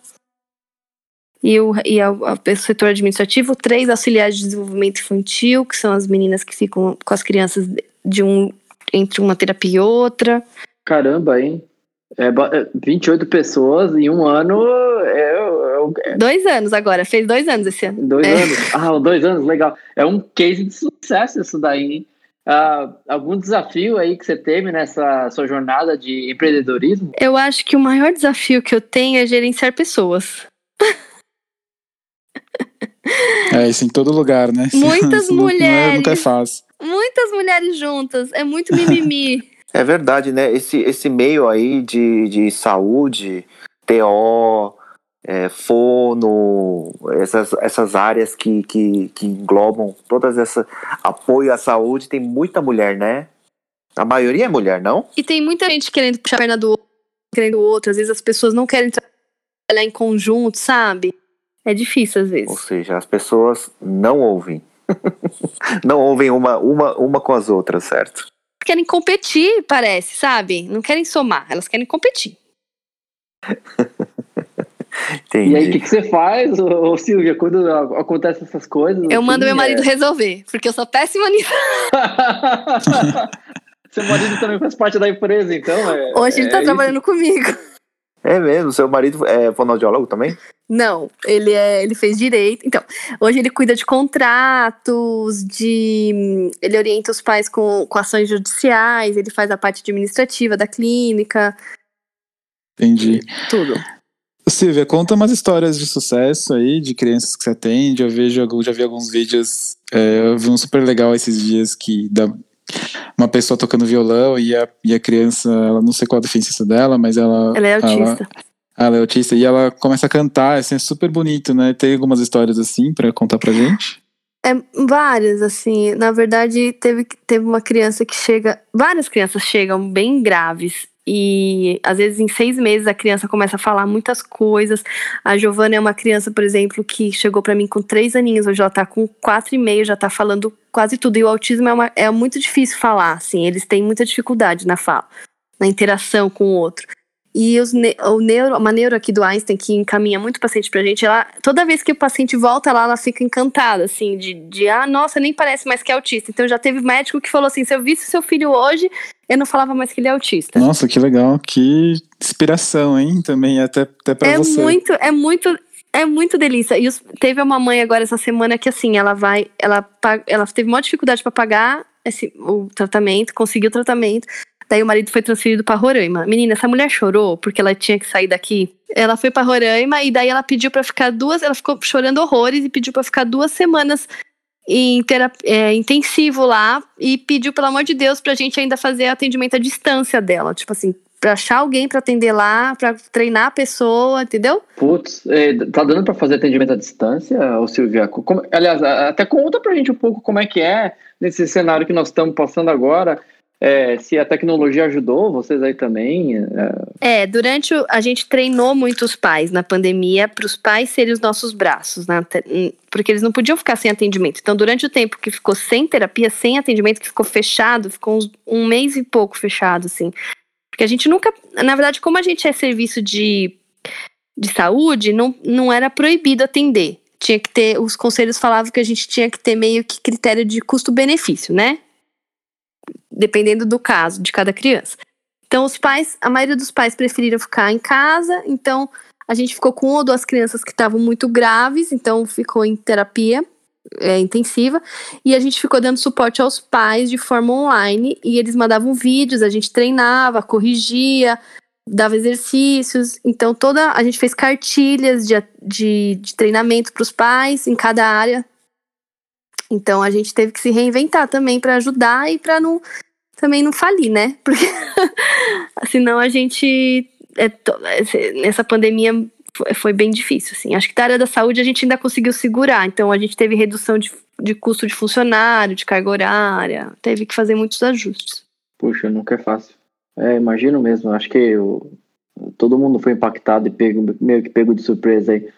Speaker 2: e o, e a, a, o setor administrativo, três auxiliares de desenvolvimento infantil, que são as meninas que ficam com as crianças de um entre uma terapia e outra.
Speaker 1: Caramba, hein? É, 28 é, pessoas em um ano. É, é,
Speaker 2: é, dois anos agora, fez dois anos esse ano.
Speaker 1: Dois é. anos. Ah, dois anos, legal. É um case de sucesso isso daí, hein? Uh, algum desafio aí que você teve nessa sua jornada de empreendedorismo?
Speaker 2: Eu acho que o maior desafio que eu tenho é gerenciar pessoas.
Speaker 4: É isso em todo lugar, né?
Speaker 2: Muitas isso mulheres. Não
Speaker 4: é, é fácil.
Speaker 2: Muitas mulheres juntas. É muito mimimi.
Speaker 3: é verdade, né? Esse, esse meio aí de, de saúde, TO, é, fono, essas, essas áreas que, que, que englobam todas essa apoio à saúde, tem muita mulher, né? A maioria é mulher, não?
Speaker 2: E tem muita gente querendo puxar a perna do outro, querendo outro. Às vezes as pessoas não querem trabalhar em conjunto, sabe? É difícil às vezes.
Speaker 3: Ou seja, as pessoas não ouvem. não ouvem uma, uma, uma com as outras, certo?
Speaker 2: Querem competir, parece, sabe? Não querem somar, elas querem competir.
Speaker 1: Entendi. E aí, o que, que, você faz, ô, Silvia, quando acontecem essas coisas?
Speaker 2: Eu assim, mando meu marido é... resolver, porque eu sou péssima nisso.
Speaker 1: seu marido também faz parte da empresa, então? É,
Speaker 2: Hoje ele tá é trabalhando comigo.
Speaker 3: É mesmo? Seu marido é fonoaudiólogo também?
Speaker 2: Não, ele é, ele fez direito. Então, hoje ele cuida de contratos, de ele orienta os pais com, com ações judiciais, ele faz a parte administrativa da clínica.
Speaker 4: Entendi.
Speaker 2: Tudo.
Speaker 4: Silvia, conta umas histórias de sucesso aí, de crianças que você atende. Eu vejo, já vi alguns vídeos. É, eu vi um super legal esses dias que dá uma pessoa tocando violão e a, e a criança, ela não sei qual a deficiência dela, mas ela.
Speaker 2: Ela é autista.
Speaker 4: Ela, ela é autista e ela começa a cantar, assim, é super bonito, né? Tem algumas histórias assim para contar pra gente?
Speaker 2: É, várias, assim. Na verdade, teve, teve uma criança que chega. Várias crianças chegam bem graves E às vezes em seis meses a criança começa a falar muitas coisas. A Giovana é uma criança, por exemplo, que chegou para mim com três aninhos, hoje ela tá com quatro e meio, já tá falando quase tudo. E o autismo é, uma, é muito difícil falar, assim, eles têm muita dificuldade na fala, na interação com o outro. E os, o neuro, uma neuro aqui do Einstein, que encaminha muito paciente pra gente, ela, toda vez que o paciente volta lá, ela fica encantada, assim, de, de ah, nossa, nem parece mais que é autista. Então já teve médico que falou assim: se eu visse seu filho hoje, eu não falava mais que ele é autista.
Speaker 4: Nossa, que legal, que inspiração, hein? Também até, até pra
Speaker 2: é
Speaker 4: você.
Speaker 2: Muito, é muito, é muito delícia. E os, teve uma mãe agora essa semana que assim, ela vai, ela, ela teve uma dificuldade para pagar esse, o tratamento, conseguiu o tratamento. Daí o marido foi transferido para Roraima. Menina, essa mulher chorou porque ela tinha que sair daqui. Ela foi para Roraima e daí ela pediu para ficar duas, ela ficou chorando horrores e pediu para ficar duas semanas em terapia, é, intensivo lá e pediu pelo amor de Deus pra gente ainda fazer atendimento à distância dela, tipo assim, pra achar alguém para atender lá, para treinar a pessoa, entendeu?
Speaker 1: Putz, é, tá dando para fazer atendimento à distância, ô Silvia? Como, aliás, até conta pra gente um pouco como é que é nesse cenário que nós estamos passando agora é, se a tecnologia ajudou vocês aí também.
Speaker 2: É, é durante o, a gente treinou muitos pais na pandemia para os pais serem os nossos braços, né? Hum, porque eles não podiam ficar sem atendimento. Então, durante o tempo que ficou sem terapia, sem atendimento, que ficou fechado, ficou uns, um mês e pouco fechado, assim. Porque a gente nunca, na verdade, como a gente é serviço de, de saúde, não, não era proibido atender. Tinha que ter, os conselhos falavam que a gente tinha que ter meio que critério de custo-benefício, né? Dependendo do caso de cada criança. Então, os pais, a maioria dos pais preferiram ficar em casa, então a gente ficou com uma ou duas crianças que estavam muito graves, então ficou em terapia é, intensiva, e a gente ficou dando suporte aos pais de forma online, e eles mandavam vídeos, a gente treinava, corrigia, dava exercícios, então toda a gente fez cartilhas de, de, de treinamento para os pais em cada área então a gente teve que se reinventar também para ajudar e para não também não falir, né? Porque senão a gente é, nessa pandemia foi bem difícil, assim. Acho que da área da saúde a gente ainda conseguiu segurar. Então a gente teve redução de, de custo de funcionário, de carga horária, teve que fazer muitos ajustes.
Speaker 1: Puxa, nunca é fácil. É, imagino mesmo. Acho que eu, todo mundo foi impactado e pego, meio que pego de surpresa aí.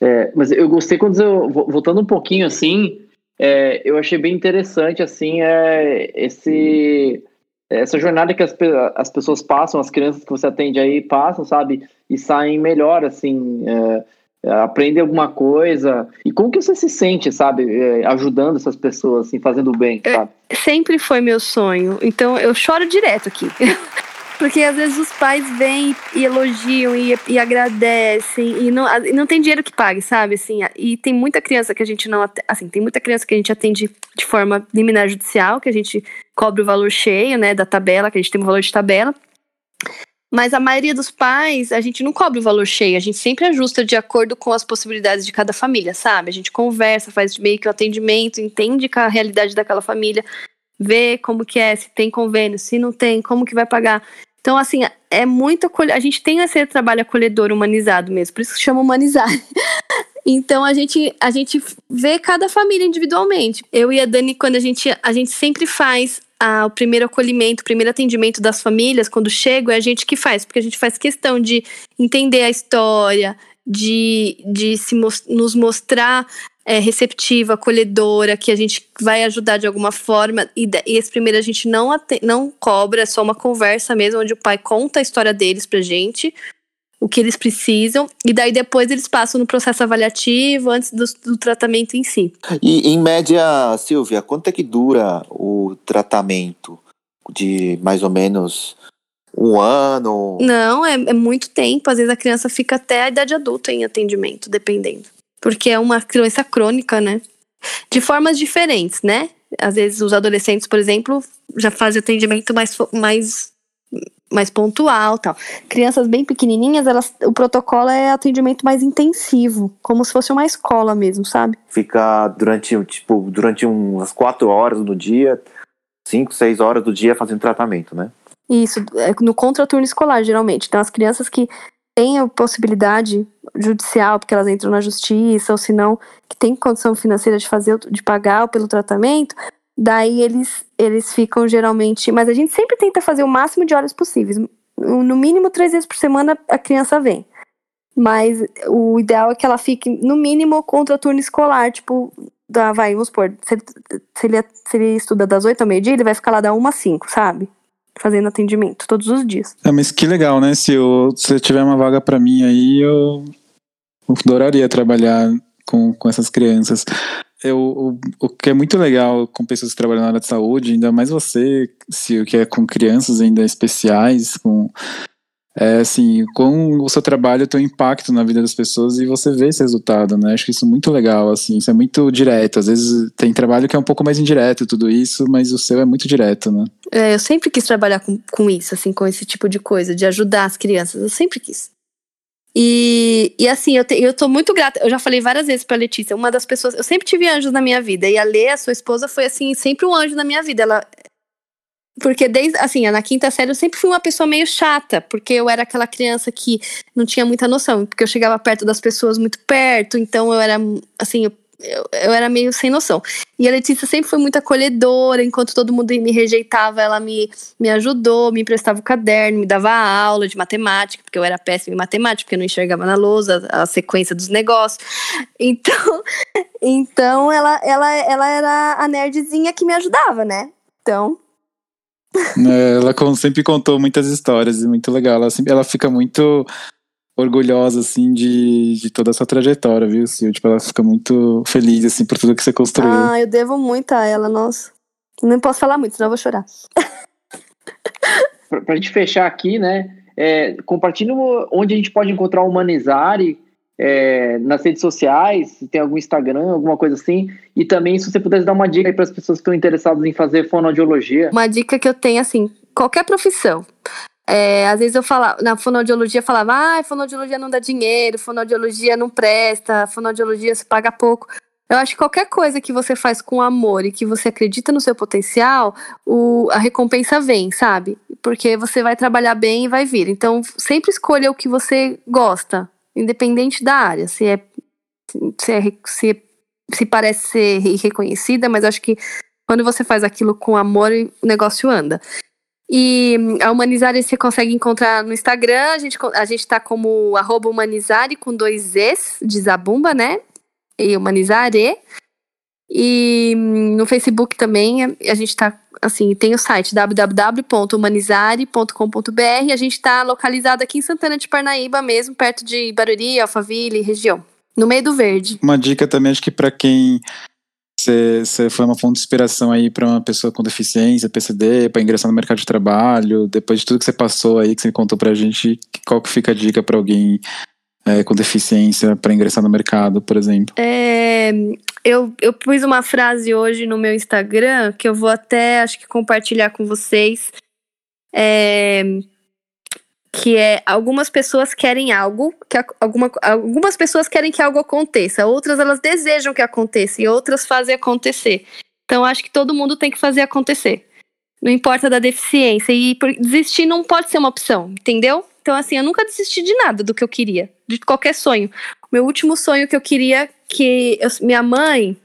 Speaker 1: É, mas eu gostei quando eu, voltando um pouquinho assim, é, eu achei bem interessante assim é, esse essa jornada que as, as pessoas passam, as crianças que você atende aí passam, sabe, e saem melhor assim. É, aprendem alguma coisa. E como que você se sente, sabe, é, ajudando essas pessoas, assim, fazendo bem, é, sabe?
Speaker 2: sempre foi meu sonho. Então eu choro direto aqui. Porque às vezes os pais vêm e elogiam e, e agradecem e não, e não tem dinheiro que pague, sabe? Assim, e tem muita criança que a gente não. Assim, tem muita criança que a gente atende de forma liminar judicial, que a gente cobre o valor cheio, né, da tabela, que a gente tem um valor de tabela. Mas a maioria dos pais, a gente não cobre o valor cheio, a gente sempre ajusta de acordo com as possibilidades de cada família, sabe? A gente conversa, faz meio que o atendimento, entende a realidade daquela família, vê como que é, se tem convênio, se não tem, como que vai pagar. Então, assim, é muito A gente tem esse trabalho acolhedor humanizado mesmo, por isso que chama humanizar. então a gente, a gente vê cada família individualmente. Eu e a Dani, quando a gente, a gente sempre faz o primeiro acolhimento, o primeiro atendimento das famílias, quando chegam, é a gente que faz, porque a gente faz questão de entender a história, de, de se, nos mostrar é, receptiva, acolhedora, que a gente vai ajudar de alguma forma. E, e esse primeiro a gente não, não cobra, é só uma conversa mesmo, onde o pai conta a história deles pra gente, o que eles precisam, e daí depois eles passam no processo avaliativo antes do, do tratamento em si.
Speaker 3: E em média, Silvia, quanto é que dura o tratamento? De mais ou menos um ano?
Speaker 2: Não, é, é muito tempo. Às vezes a criança fica até a idade adulta em atendimento, dependendo porque é uma doença crônica, né? De formas diferentes, né? Às vezes os adolescentes, por exemplo, já fazem atendimento mais, mais, mais pontual, tal. Crianças bem pequenininhas, elas, o protocolo é atendimento mais intensivo, como se fosse uma escola mesmo, sabe?
Speaker 3: Fica durante, tipo, durante umas quatro horas do dia, cinco, seis horas do dia fazendo tratamento, né?
Speaker 2: Isso, é no contraturno escolar, geralmente. Então, as crianças que têm a possibilidade judicial, porque elas entram na justiça, ou se não, que tem condição financeira de fazer, de pagar pelo tratamento, daí eles, eles ficam geralmente. Mas a gente sempre tenta fazer o máximo de horas possíveis. no mínimo três vezes por semana a criança vem. Mas o ideal é que ela fique, no mínimo, contra turno escolar. Tipo, da, vai, vamos supor, se ele, se ele, estuda das 8 ao meio-dia, ele vai ficar lá da 1 às 5, sabe? Fazendo atendimento todos os dias.
Speaker 4: É, mas que legal, né? Se eu, se tiver uma vaga para mim aí, eu, eu adoraria trabalhar com, com essas crianças. Eu, o, o que é muito legal com pessoas que trabalham na área de saúde, ainda mais você, se o que é com crianças ainda especiais, com é assim, com o seu trabalho tem um impacto na vida das pessoas e você vê esse resultado, né? Acho que isso é muito legal, assim, isso é muito direto. Às vezes tem trabalho que é um pouco mais indireto tudo isso, mas o seu é muito direto, né?
Speaker 2: É, eu sempre quis trabalhar com, com isso, assim, com esse tipo de coisa, de ajudar as crianças. Eu sempre quis. E, e assim, eu, te, eu tô muito grata. Eu já falei várias vezes pra Letícia, uma das pessoas. Eu sempre tive anjos na minha vida. E a Lê, a sua esposa, foi assim, sempre um anjo na minha vida. Ela, porque desde, assim, na quinta série eu sempre fui uma pessoa meio chata, porque eu era aquela criança que não tinha muita noção, porque eu chegava perto das pessoas muito perto, então eu era, assim, eu, eu, eu era meio sem noção. E a Letícia sempre foi muito acolhedora, enquanto todo mundo me rejeitava, ela me, me ajudou, me emprestava o caderno, me dava aula de matemática, porque eu era péssima em matemática, porque eu não enxergava na lousa a, sequência dos negócios. Então, então ela, ela, ela era a nerdzinha que me ajudava, né? Então,
Speaker 4: ela sempre contou muitas histórias e muito legal. Ela, ela fica muito orgulhosa, assim, de, de toda a sua trajetória, viu, Sil? Tipo, ela fica muito feliz, assim, por tudo que você construiu.
Speaker 2: Ah, eu devo muito a ela, nossa. Não posso falar muito, senão eu vou chorar.
Speaker 1: pra, pra gente fechar aqui, né, é, compartilhe onde a gente pode encontrar o Humanizare, é, nas redes sociais, se tem algum Instagram, alguma coisa assim. E também, se você pudesse dar uma dica para as pessoas que estão interessadas em fazer fonoaudiologia.
Speaker 2: Uma dica que eu tenho, assim, qualquer profissão. É, às vezes eu falava, na fonoaudiologia falava, ah, fonoaudiologia não dá dinheiro, fonoaudiologia não presta, fonoaudiologia se paga pouco. Eu acho que qualquer coisa que você faz com amor e que você acredita no seu potencial, o, a recompensa vem, sabe? Porque você vai trabalhar bem e vai vir. Então, sempre escolha o que você gosta independente da área, se é se, é, se, se parece ser reconhecida, mas acho que quando você faz aquilo com amor, o negócio anda. E a Humanizare você consegue encontrar no Instagram, a gente, a gente tá como arroba Humanizare com dois Es de Zabumba, né? E Humanizare. E no Facebook também a gente tá assim, tem o site www.humanizare.com.br. A gente está localizado aqui em Santana de Parnaíba mesmo, perto de Barueri, Alphaville, região. No meio do verde.
Speaker 4: Uma dica também, acho que para quem você foi uma fonte de inspiração aí para uma pessoa com deficiência, PCD, para ingressar no mercado de trabalho. Depois de tudo que você passou aí, que você contou para a gente, qual que fica a dica para alguém é, com deficiência para ingressar no mercado, por exemplo?
Speaker 2: É, eu, eu pus uma frase hoje no meu Instagram que eu vou até, acho que, compartilhar com vocês. É, que é algumas pessoas querem algo, que alguma, algumas pessoas querem que algo aconteça, outras elas desejam que aconteça e outras fazem acontecer. Então acho que todo mundo tem que fazer acontecer. Não importa da deficiência. E desistir não pode ser uma opção, entendeu? Então, assim, eu nunca desisti de nada do que eu queria, de qualquer sonho. Meu último sonho que eu queria, que eu, minha mãe,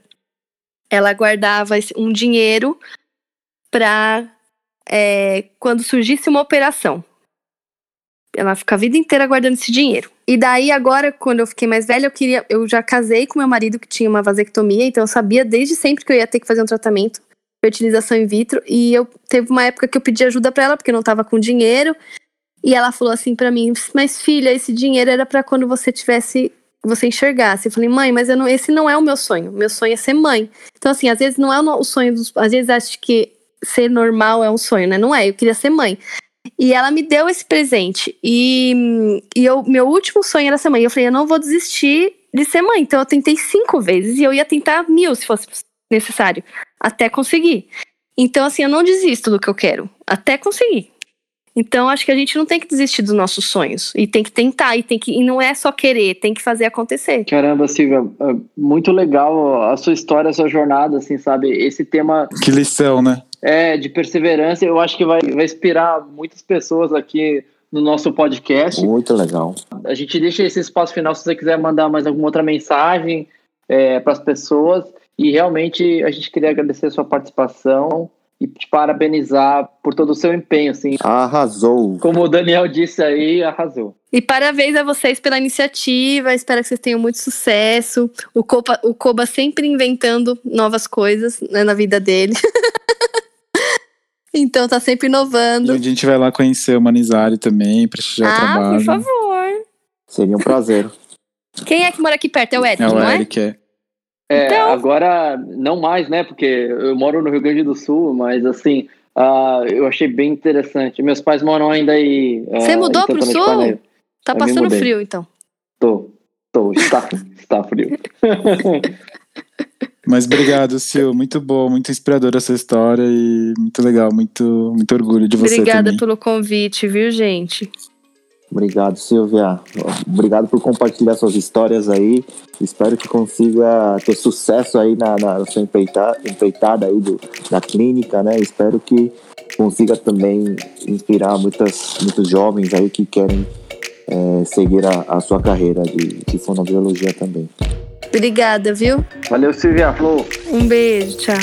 Speaker 2: ela guardava um dinheiro para é, quando surgisse uma operação. Ela fica a vida inteira guardando esse dinheiro. E daí, agora, quando eu fiquei mais velha, eu queria. Eu já casei com meu marido que tinha uma vasectomia, então eu sabia desde sempre que eu ia ter que fazer um tratamento fertilização in vitro. E eu teve uma época que eu pedi ajuda para ela, porque eu não tava com dinheiro. E ela falou assim para mim: "Mas filha, esse dinheiro era para quando você tivesse você enxergasse". Eu falei: "Mãe, mas não, esse não é o meu sonho. Meu sonho é ser mãe". Então assim, às vezes não é o sonho dos, às vezes acho que ser normal é um sonho, né? Não é. Eu queria ser mãe. E ela me deu esse presente. E, e eu, meu último sonho era ser mãe. Eu falei: "Eu não vou desistir de ser mãe". Então eu tentei cinco vezes e eu ia tentar mil se fosse necessário, até conseguir. Então assim, eu não desisto do que eu quero, até conseguir. Então, acho que a gente não tem que desistir dos nossos sonhos. E tem que tentar, e, tem que, e não é só querer, tem que fazer acontecer.
Speaker 1: Caramba, Silvia, é muito legal a sua história, a sua jornada, assim, sabe? Esse tema.
Speaker 4: Que lição, né?
Speaker 1: É, de perseverança, eu acho que vai, vai inspirar muitas pessoas aqui no nosso podcast.
Speaker 3: Muito legal.
Speaker 1: A gente deixa esse espaço final se você quiser mandar mais alguma outra mensagem é, para as pessoas. E realmente a gente queria agradecer a sua participação e te parabenizar por todo o seu empenho, assim.
Speaker 3: Arrasou.
Speaker 1: Como o Daniel disse aí, arrasou.
Speaker 2: E parabéns a vocês pela iniciativa, espero que vocês tenham muito sucesso. O Koba, o Koba sempre inventando novas coisas né, na vida dele. então tá sempre inovando.
Speaker 4: E a gente vai lá conhecer o Manizari também, prestigiar o
Speaker 2: Ah,
Speaker 4: trabalho.
Speaker 2: por favor.
Speaker 3: Seria um prazer.
Speaker 2: Quem é que mora aqui perto? É o Eric,
Speaker 4: É o
Speaker 2: não é?
Speaker 4: Eric, é.
Speaker 1: É,
Speaker 2: Então-
Speaker 1: agora, não mais, né? Porque eu moro no Rio Grande do Sul, mas assim, ah, eu achei bem interessante. Meus pais moram ainda aí. ah,
Speaker 2: Você mudou pro sul?
Speaker 1: Parnaíba.
Speaker 2: Tá
Speaker 1: Eu
Speaker 2: passando frio, então.
Speaker 1: Tô, tô, está, está frio.
Speaker 4: Mas obrigado, Sil. Muito bom, muito inspiradora essa história e muito legal, muito, muito orgulho de você
Speaker 2: Obrigada
Speaker 4: também.
Speaker 2: pelo convite, viu, gente?
Speaker 3: Obrigado, Silvia. Obrigado por compartilhar suas histórias aí. Espero que consiga ter sucesso aí na, na sua empreita- empreitada aí do, da clínica, né? Espero que consiga também inspirar muitas, muitos jovens aí que querem eh, seguir a, a sua carreira de, de fonoaudiologia também.
Speaker 2: Obrigada, viu?
Speaker 1: Valeu, Silvia Flor.
Speaker 2: Um beijo, tchau.